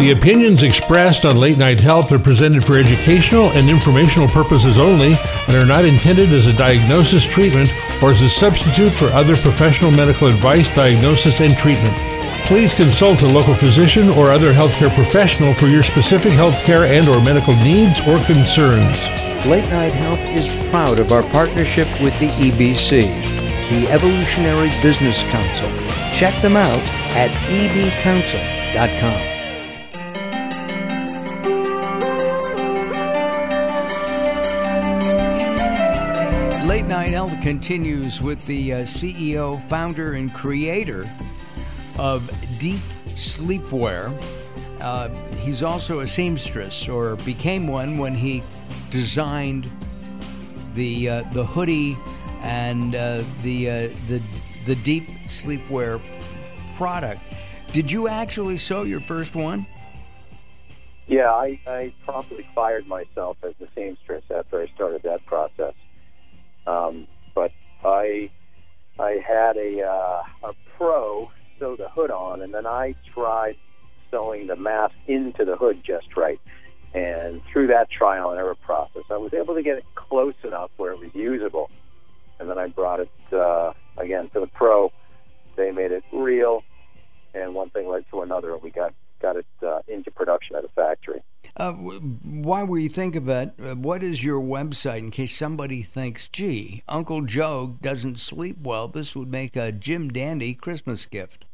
The opinions expressed on Late Night Health are presented for educational and informational purposes only and are not intended as a diagnosis, treatment, or as a substitute for other professional medical advice, diagnosis, and treatment. Please consult a local physician or other healthcare professional for your specific healthcare and or medical needs or concerns. Late Night Health is proud of our partnership with the EBC, the Evolutionary Business Council. Check them out at ebcouncil.com. Late Night Health continues with the uh, CEO, founder, and creator of Dēp Slēpwear. Uh, he's also a seamstress, or became one when he designed the uh, the hoodie and uh, the uh, the the deep sleepwear product. Did you actually sew your first one? Yeah, I, I promptly fired myself as a seamstress after I started that process. Um, but I I had a uh, a pro sew the hood on, and then I tried sewing the mask into the hood just right. And through that trial and error process, I was able to get it close enough where it was usable. And then I brought it uh, again to the pro. They made it real, and one thing led to another, and we got got it uh, into production at a factory. Uh, while we think of it, uh, what is your website in case somebody thinks, gee, Uncle Joe doesn't sleep well? This would make a Jim Dandy Christmas gift.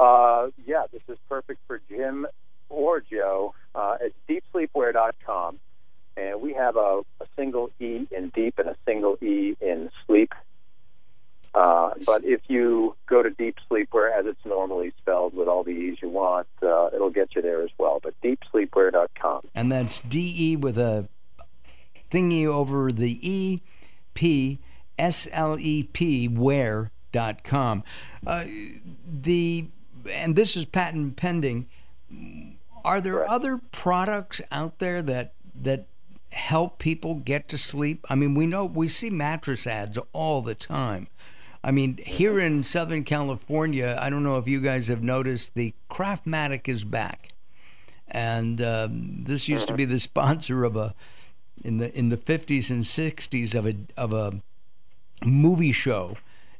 Uh, yeah, this is perfect for Jim or Joe. Uh, it's deepsleepwear.com. And we have a, a single E in deep and a single E in sleep. Uh, but if you go to Deep Sleepwear as it's normally spelled with all the E's you want, uh, it'll get you there as well. But deepsleepwear.com. And that's D E with a thingy over the E, P, S L E P, wear.com. Uh, the, and this is patent pending. Are there Correct. other products out there that, that help people get to sleep? I mean, we know we see mattress ads all the time. I mean, here in Southern California, I don't know if you guys have noticed, the Craftmatic is back, and um, this used to be the sponsor of a in the in the fifties and sixties of a of a movie show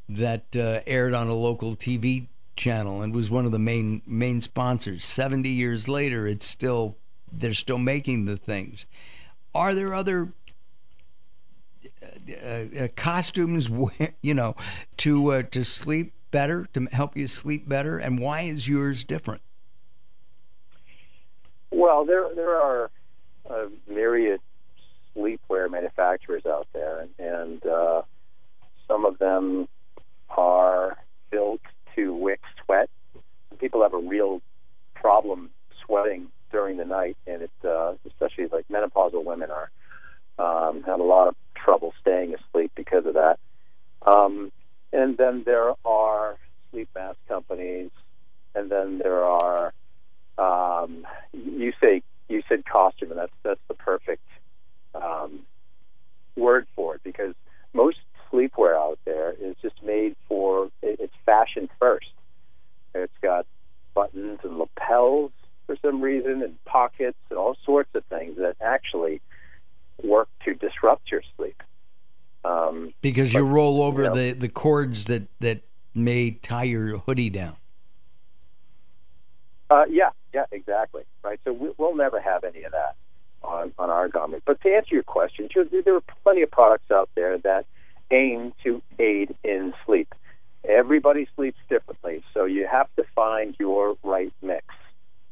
that uh, aired on a local TV channel and was one of the main main sponsors. Seventy years later, it's still they're still making the things. Are there other uh, uh, costumes, you know, to uh, to sleep better, to help you sleep better, and why is yours different? Well, there there are a myriad sleepwear manufacturers out there, and, and uh, some of them are built to wick sweat. People have a real problem sweating during the night, and it uh, especially like menopausal women are um, have a lot of trouble staying asleep because of that. Um, and then there are sleep mask companies, and then there are um, you say you said costume, and that's that's the perfect um, word for it because most sleepwear out there is just made for it- it's fashion first. It's got buttons and lapels for some reason, and pockets and all sorts of things that actually work to disrupt your sleep. Because you roll over you know- the, the cords that, that may tie your hoodie down. Uh, yeah, yeah, exactly. Right. So we, we'll never have any of that on, on our garment. But to answer your question, there there are plenty of products out there that aim to aid in sleep. Everybody sleeps differently, so you have to find your right mix.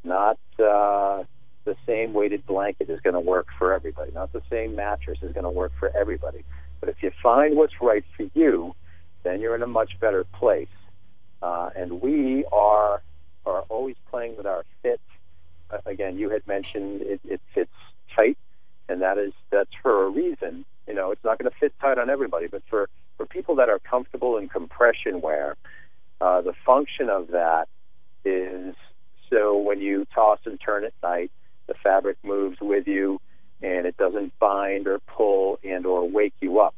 Not uh, the same weighted blanket is going to work for everybody. Not the same mattress is going to work for everybody. But if you find what's right for you, then you're in a much better place. Uh, and we are are always playing with our fit. Uh, again, you had mentioned it, it fits tight, and that is that's for a reason. You know, it's not going to fit tight on everybody, but for for people that are comfortable in compression wear, uh, the function of that is so when you toss and turn at night, the fabric moves with you, and it doesn't bind or pull and or wake you up.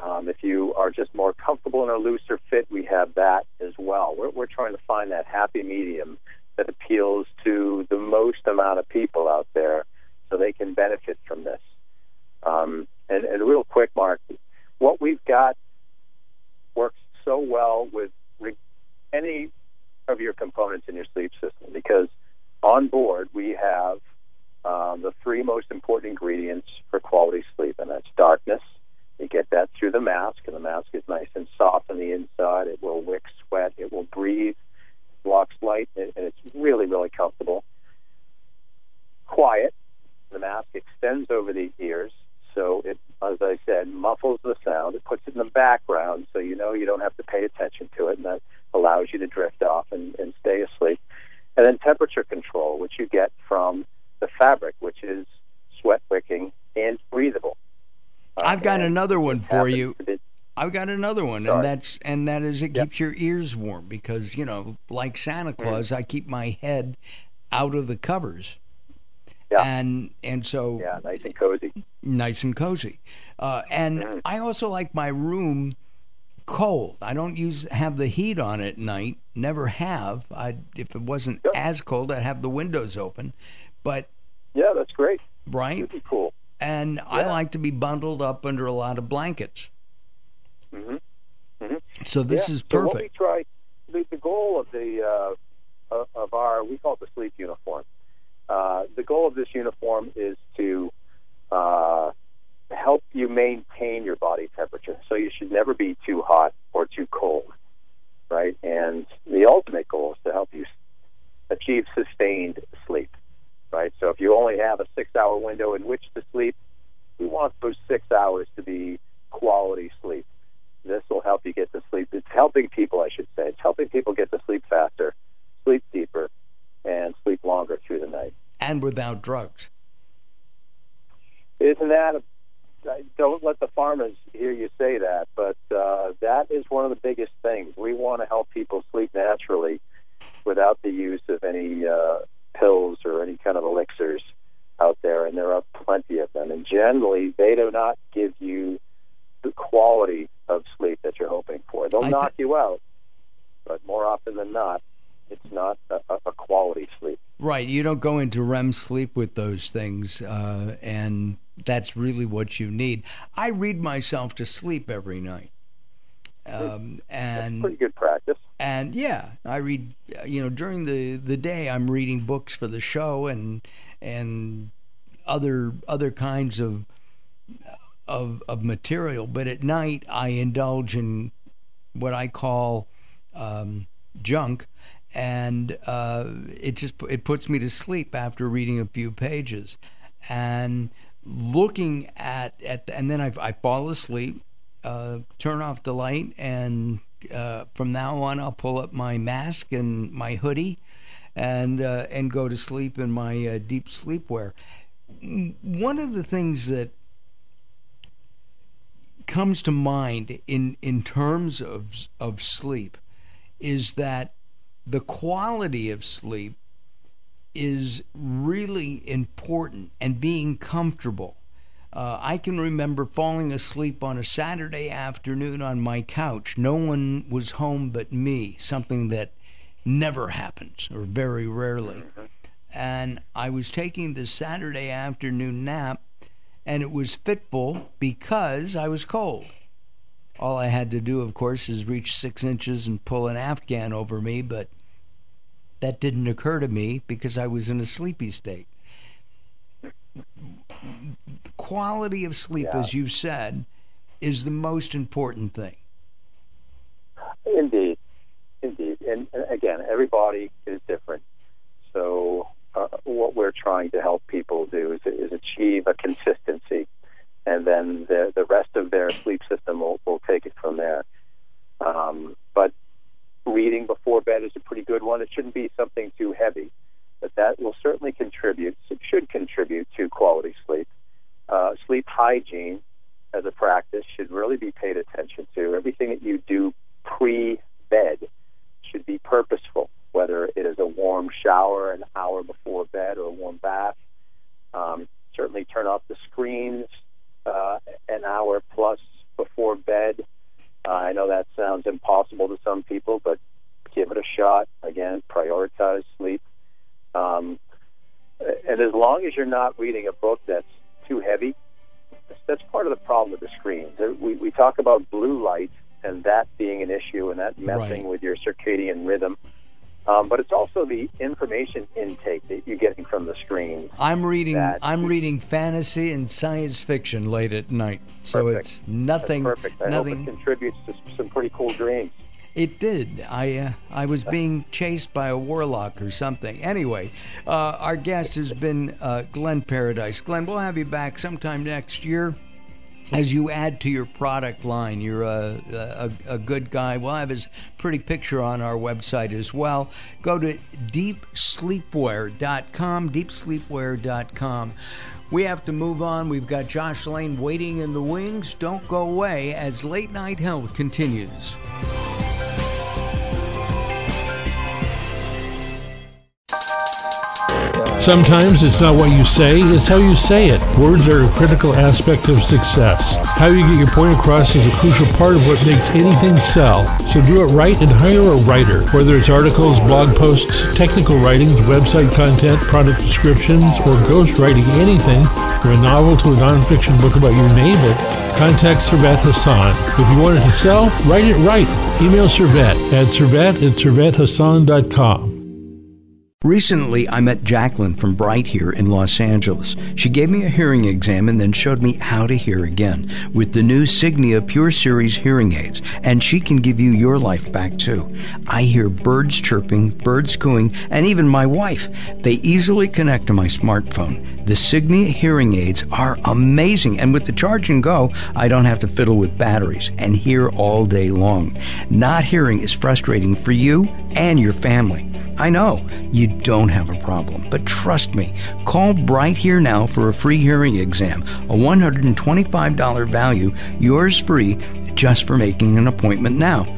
Um, if you are just more comfortable in a looser fit, we have that as well. We're, we're trying to find that happy medium that appeals to the most amount of people out there so they can benefit from this. Um, and, and real quick, Mark, what we've got works so well with re- any of your components in your sleep system because on board we have um, the three most important ingredients for quality sleep, and that's darkness. You get that through the mask, and the mask is nice and soft on the inside. It will wick sweat. It will breathe, blocks light, and it's really, really comfortable. Quiet. The mask extends over the ears, so it, as I said, muffles the sound. It puts it in the background, so you know you don't have to pay attention to it, and that allows you to drift off and, and stay asleep. And then temperature control, which you get from the fabric, which is sweat wicking and breathable. Uh, I've got another one for you. Be, I've got another one, Sorry. and that's and that is it Yep. keeps your ears warm because you know, like Santa Mm. Claus, I keep my head out of the covers, Yeah. and and so yeah, nice and cozy. nice and cozy. Uh, and Mhm. I also like my room cold. I don't use have the heat on at night. Never have. I if it wasn't as cold, I'd have the windows open. But Yeah, that's great. right, cool. and I like to be bundled up under a lot of blankets. hmm So this Yeah. is So what we try, the, the goal of the uh, of- of our we call it the sleep uniform. Uh, the goal of this uniform is to uh, help you maintain your body temperature. So you should never be too hot or too cold, right? And the ultimate goal is to help you achieve sustained sleep, right? So if you only have a six-hour window in which to sleep, we want those six hours to be quality sleep this will help you get to sleep. It's helping people, I should say. It's helping people get to sleep faster, sleep deeper, and sleep longer through the night. and without drugs. Isn't that? A, I- don't let the farmers hear you say that, but uh, that is one of the biggest things. We want to help people sleep naturally without the use of any uh, pills or any kind of elixirs out there, and there are plenty of them. And generally, they do not give you the quality of sleep that you're hoping for. They'll I knock you out, but more often than not, it's not a, a- quality sleep. Right, you don't go into REM sleep with those things, uh, and that's really what you need. I read myself to sleep every night, um, and Pretty good practice. And yeah, I read. uh, You know, during the the day, I'm reading books for the show and and other other kinds of of of material. But at night, I indulge in what I call um, junk, and uh, it just it puts me to sleep after reading a few pages, and looking at at and then I, I fall asleep, uh, turn off the light, and uh, from now on I'll pull up my mask and my hoodie, and uh, and go to sleep in my uh, deep sleepwear. Mm, One of the things that comes to mind in in terms of of sleep is that the quality of sleep is really important and being comfortable. Uh, I can remember falling asleep on a Saturday afternoon on my couch. No one was home but me, something that never happens or very rarely. And I was taking this Saturday afternoon nap, and it was fitful because I was cold. All I had to do, of course, is reach six inches and pull an Afghan over me, but that didn't occur to me because I was in a sleepy state. Quality of sleep, Yeah. as you've said, is the most important thing. Indeed, indeed, and, and again, everybody is different. So, uh, what we're trying to help people do is, is achieve a consistency, and then the the rest of their sleep system will, will take it from there. Um, but reading before bed is a pretty good one. It shouldn't be something too heavy, but that will certainly contribute. It should contribute to quality sleep. Uh, sleep hygiene as a practice should really be paid attention to. Everything that you do pre bed should be purposeful, whether it is a warm shower an hour before bed or a warm bath. Um, certainly turn off the screens uh, an hour plus before bed. Uh, I know that sounds impossible to some people, but give it a shot. Again, prioritize sleep. Um, uh, And as long as you're not reading a book that's too heavy, that's part of the problem with the screens. We, we talk about blue light and that being an issue and that messing Right. with your circadian rhythm. Um, but it's also the information intake that you're getting from the screens. I'm reading. I'm reading fantasy and science fiction late at night, so Perfect. it's That's nothing. perfect. I nothing. hope it contributes to some pretty cool dreams. It did. I uh, I was being chased by a warlock or something. Anyway, uh, our guest has been uh, Glenn Paradise. Glenn, we'll have you back sometime next year. As you add to your product line, you're a, a, a good guy. We'll have his pretty picture on our website as well. Go to deepsleepwear.com, deepsleepwear.com. We have to move on. We've got Josh Lane waiting in the wings. Don't go away as Late Night Health continues. Sometimes it's not what you say, it's how you say it. Words are a critical aspect of success. How you get your point across is a crucial part of what makes anything sell. So do it right and hire a writer. Whether it's articles, blog posts, technical writings, website content, product descriptions, or ghostwriting anything, from a novel to a nonfiction book about your neighbor, contact Servet Hassan. If you want it to sell, write it right. Email Servet at servet at servethassan.com. Recently, I met Jacqueline from Bright here in Los Angeles. She gave me a hearing exam and then showed me how to hear again with the new Signia Pure Series hearing aids, and she can give you your life back too. I hear birds chirping, birds cooing, and even my wife. They easily connect to my smartphone. The Signia hearing aids are amazing, and with the charge and go, I don't have to fiddle with batteries and hear all day long. Not hearing is frustrating for you and your family. I know you don't have a problem, but trust me, call Bright Here Now for a free hearing exam, a $125 value, yours free just for making an appointment now.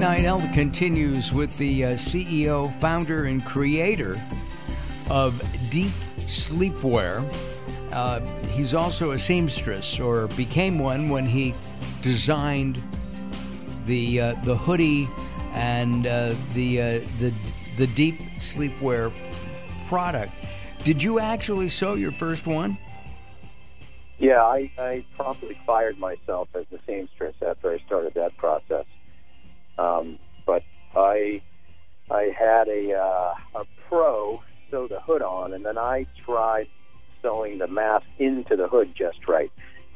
Late Night Health continues with the uh, CEO, founder, and creator of Dēp Slēpwear. Uh, he's also a seamstress, or became one when he designed the uh, the hoodie and uh, the uh, the the deep sleepwear product. Did you actually sew your first one? Yeah, I, I promptly fired myself as the seamstress after I started that process. Um, but I I had a uh, a pro sew the hood on, and then I tried sewing the mask into the hood just right.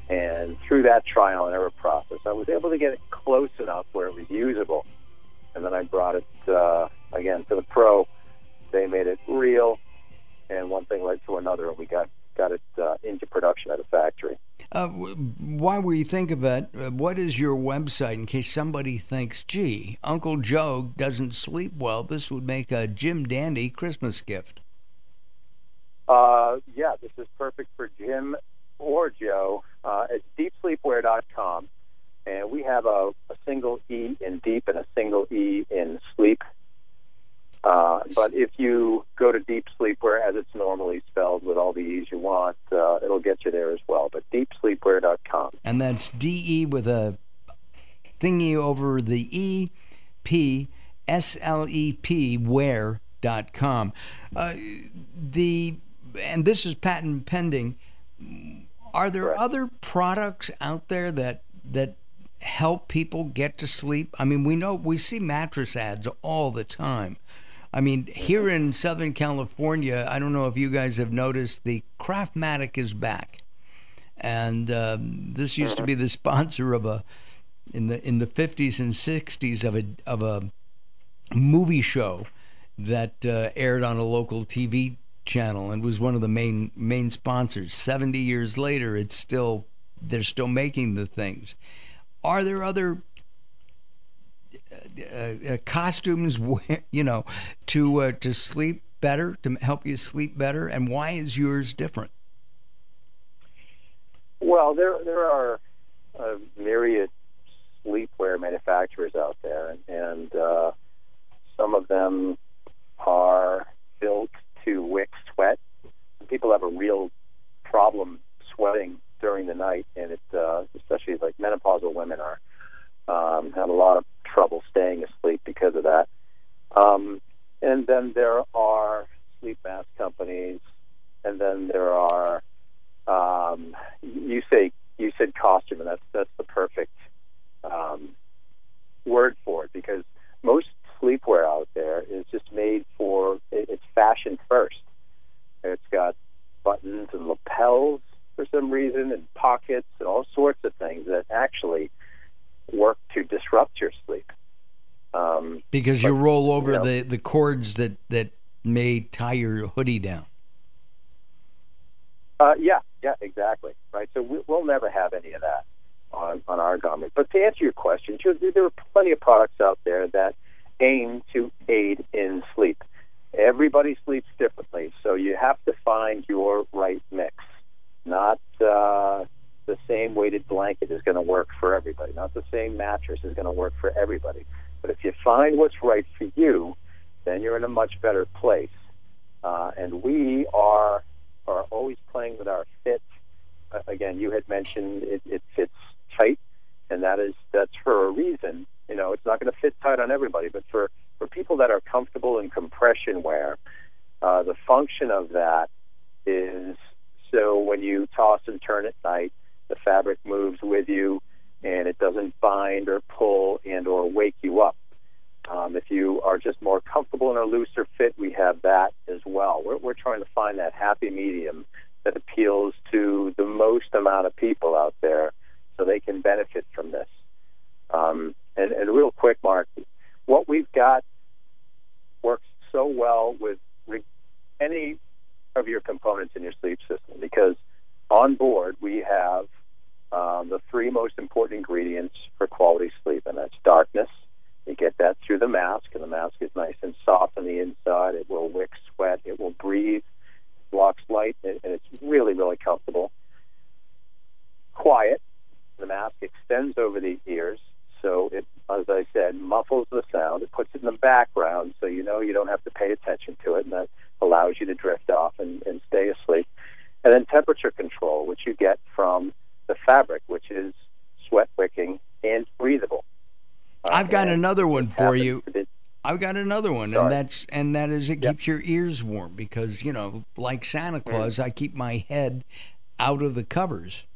And through that trial and error process, I was able to get it close enough where it was usable. And then I brought it uh, again to the pro. They made it real, and one thing led to another, and we got got it uh, into production at a factory. Uh, w- while we think of it, uh, what is your website in case somebody thinks, gee, Uncle Joe doesn't sleep well? This would make a Jim Dandy Christmas gift. Uh, yeah, this is perfect for Jim or Joe. Uh, it's deepsleepwear.com, and we have a, a single E in deep and a single E in sleep. Uh, but if you go to Deep Sleepwear as it's normally spelled with all the E's you want, uh, it'll get you there as well. But deepsleepwear.com. And that's DE with a thingy over the E, P, S L E P, wear.com. Uh, the, and this is patent pending. Are there other products out there that, that help people get to sleep? I mean, we know, we see mattress ads all the time. I mean, here in Southern California, I don't know if you guys have noticed, the Craftmatic is back, and um, this used to be the sponsor of a in the in the fifties and sixties of a of a movie show that uh, aired on a local TV channel and was one of the main main sponsors. Seventy years later, it's still they're still making the things. Are there other uh, uh, costumes, you know, to uh, to sleep better, to help you sleep better, and why is yours different? Well, there there are a myriad sleepwear manufacturers out there, and, and uh, some of them are built to wick sweat. People have a real problem sweating during the night, and it uh, especially like menopausal women are um, have a lot of trouble staying asleep because of that. Um, and then there are sleep mask companies, and then there are um, you say you said costume, and that's that's the perfect um, word for it because most sleepwear out there is just made for it's fashion first. It's got buttons and lapels for some reason, and pockets and all sorts of things that actually work to disrupt your sleep. Um, because but, you roll over you know, the, the cords that, that may tie your hoodie down. Uh, yeah, yeah, exactly. Right. So we, will never have any of that on, on our garment. But to answer your question, there are plenty of products out there that aim to aid in sleep. Everybody sleeps differently, so you have to find your right mix. Not uh, the same weighted blanket is going to work for everybody. Not the same mattress is going to work for everybody. But if you find what's right for you, then you're in a much better place. Uh, and we are are always playing with our fit. Uh, again, you had mentioned it, it fits tight, and that is that's for a reason. You know, it's not going to fit tight on everybody, but for for people that are comfortable in compression wear, uh, the function of that is so when you toss and turn at night, the fabric moves with you, and it doesn't bind or pull and or wake you up. Um, if you are just more comfortable in a looser fit, we have that as well. We're, we're trying to find that happy medium that appeals to the most amount of people out there so they can benefit from this. Um, and, and real quick, Mark, what we've got works so well with any of your components in your sleep system because on board we have um, the three most important ingredients for quality sleep, and that's darkness, you get that through the mask, and the mask is nice and soft on the inside. It will wick sweat. It will breathe, blocks light, and it's really, really comfortable. Quiet. The mask extends over the ears, so it, as I said, muffles the sound. It puts it in the background, so you know you don't have to pay attention to it, and that allows you to drift off and, and stay asleep. And then temperature control, which you get from the fabric, which is sweat wicking and breathable. I've got another one for you. I've got another one, Sorry. and that's and that is it yep. keeps your ears warm because you know, like Santa mm. Claus, mm. I keep my head out of the covers.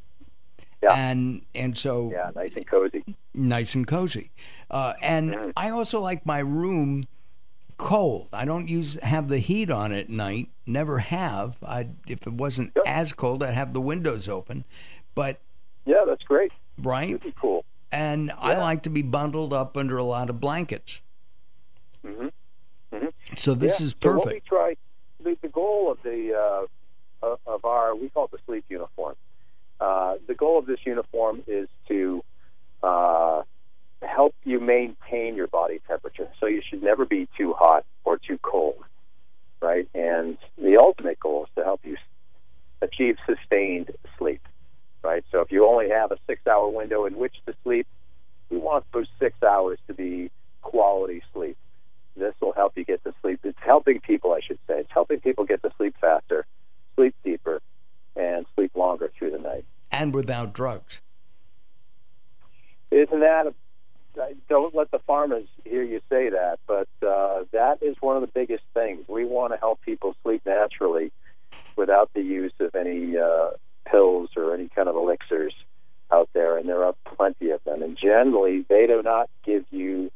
Yeah. And and so yeah, nice and cozy. Nice and cozy, uh, and mm. I also like my room cold. I don't use have the heat on at night. Never have. I if it wasn't yep. as cold, I'd have the windows open. But yeah, that's great. Right. Be cool and yeah. I like to be bundled up under a lot of blankets. Mm-hmm. Mm-hmm. So this yeah. is perfect. So what we try, the, the goal of the uh, of our we call it the sleep uniform. Uh, the goal of this uniform is to uh, help you maintain your body temperature. So you should never be too hot or too cold, right? And the ultimate goal is to help you achieve sustained sleep right? So if you only have a six hour window in which to sleep, we want those six hours to be quality sleep. This will help you get to sleep. It's helping people, I should say. It's helping people get to sleep faster, sleep deeper, and sleep longer through the night. And without drugs. Isn't that a don't let the farmers hear you say that, but uh, that is one of the biggest things. We want to help people sleep naturally without the use of any uh, pills or any kind of elixirs out there, and there are plenty of them. And generally, they do not give you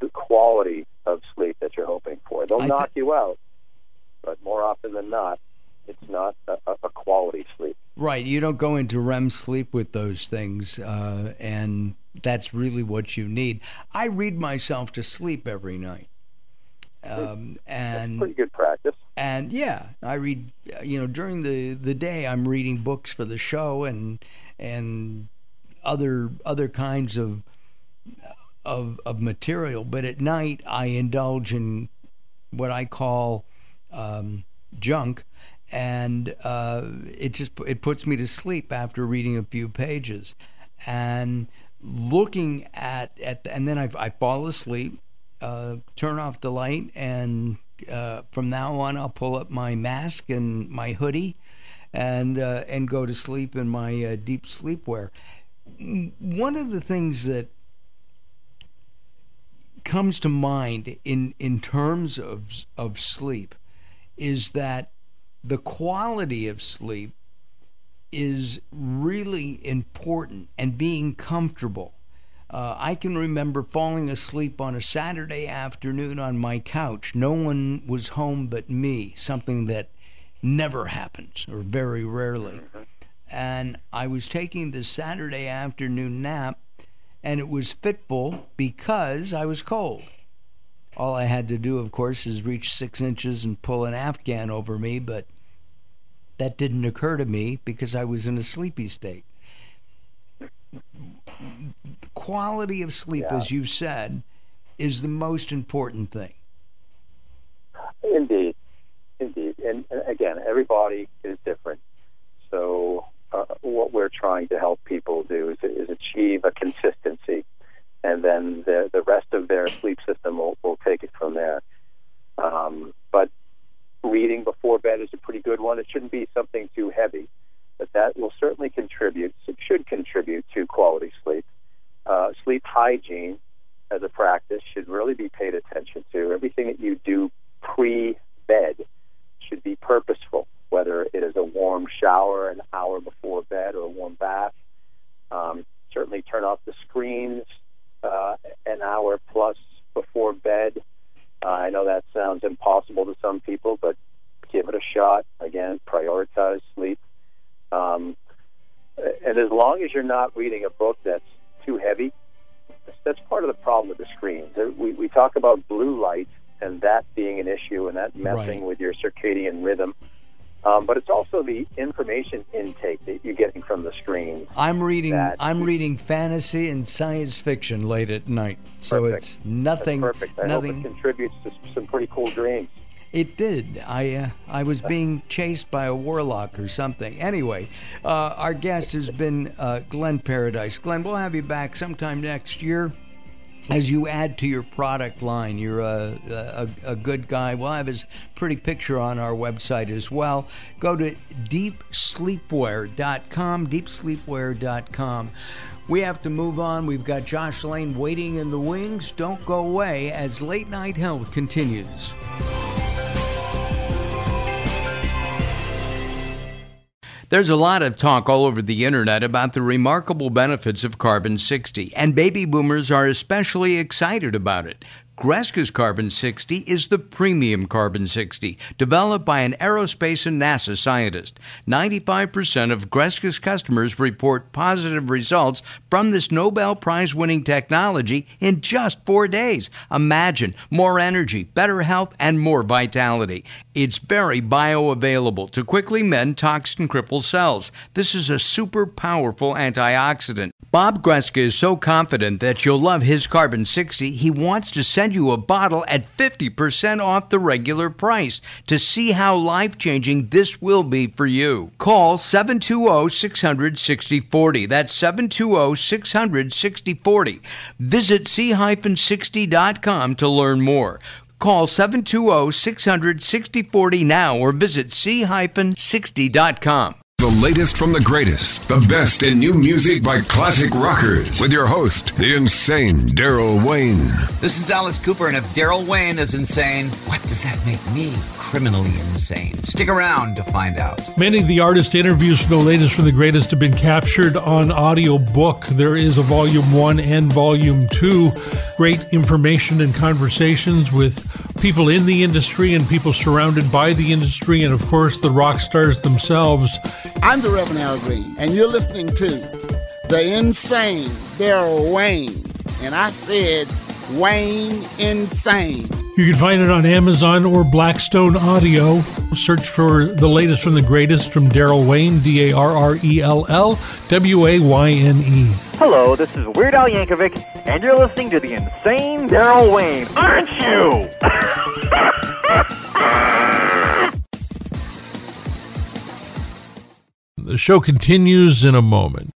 the quality of sleep that you're hoping for. They'll knock you out, but more often than not, it's not a, a, quality sleep. Right. You don't go into REM sleep with those things, uh, and that's really what you need. I read myself to sleep every night. Um, and That's pretty good practice. And yeah, I read. You know, during the the day, I'm reading books for the show and and other other kinds of of of material. But at night, I indulge in what I call um, junk, and uh, it just it puts me to sleep after reading a few pages, and looking at at and then I, I fall asleep, uh, turn off the light, and uh, from now on I'll pull up my mask and my hoodie, and uh, and go to sleep in my uh, deep sleepwear. One of the things that comes to mind in in terms of of sleep is that the quality of sleep is really important and being comfortable. Uh, I can remember falling asleep on a Saturday afternoon on my couch. No one was home but me, something that never happens or very rarely. And I was taking this Saturday afternoon nap, and it was fitful because I was cold. All I had to do, of course, is reach six inches and pull an Afghan over me, but that didn't occur to me because I was in a sleepy state. Quality of sleep, yeah. as you've said, is the most important thing. Indeed, indeed, and, and again, everybody is different. So, uh, what we're trying to help people do is, is achieve a consistency, and then the the rest of their sleep system will, will take it from there. Um, but reading before bed is a pretty good one. It shouldn't be something too heavy, but that will certainly contribute. It should contribute to quality sleep. Uh, sleep hygiene as a practice should really be paid attention to. Everything that you do pre bed should be purposeful, whether it is a warm shower an hour before bed or a warm bath. Um, certainly turn off the screens uh, an hour plus before bed. Uh, I know that sounds impossible to some people, but give it a shot. Again, prioritize sleep. Um, and as long as you're not reading a book that's too heavy, that's part of the problem with the screens. We, we talk about blue light and that being an issue and that messing right. with your circadian rhythm. Um, but it's also the information intake that you're getting from the screen. I'm reading. I'm reading fantasy and science fiction late at night, so perfect. it's nothing. That's perfect. I nothing, hope it contributes to some pretty cool dreams. It did. I uh, I was being chased by a warlock or something. Anyway, uh, our guest has been uh, Glenn Paradise. Glenn, we'll have you back sometime next year as you add to your product line, you're a, a, a, good guy. We'll have his pretty picture on our website as well. Go to deepsleepwear.com, deepsleepwear.com. We have to move on. We've got Josh Lane waiting in the wings. Don't go away as Late Night Health continues. There's a lot of talk all over the internet about the remarkable benefits of carbon 60, and baby boomers are especially excited about it. Greska's Carbon 60 is the premium Carbon 60, developed by an aerospace and NASA scientist. 95% of Greska's customers report positive results from this Nobel Prize winning technology in just four days. Imagine more energy, better health, and more vitality. It's very bioavailable to quickly mend toxin crippled cells. This is a super powerful antioxidant. Bob Greska is so confident that you'll love his Carbon 60, he wants to send send you a bottle at 50% off the regular price to see how life changing this will be for you. Call 720 600 6040. That's 720 600 6040. Visit c-60.com to learn more. Call 720 600 6040 now or visit c-60.com. The latest from the greatest, the best in new music by classic rockers, with your host, the insane Darrell Wayne. This is Alice Cooper, and if Darrell Wayne is insane, what does that make me? Criminally insane. Stick around to find out. Many of the artist interviews for the latest from the greatest have been captured on audio book. There is a volume one and volume two. Great information and conversations with people in the industry and people surrounded by the industry, and of course, the rock stars themselves. I'm the Reverend Al Green, and you're listening to the insane Darrell Wayne. And I said, Wayne Insane. You can find it on Amazon or Blackstone Audio. Search for the latest from the greatest from Darrell Wayne, D A R R E L L W A Y N E. Hello, this is Weird Al Yankovic, and you're listening to the insane Daryl Wayne, aren't you? The show continues in a moment.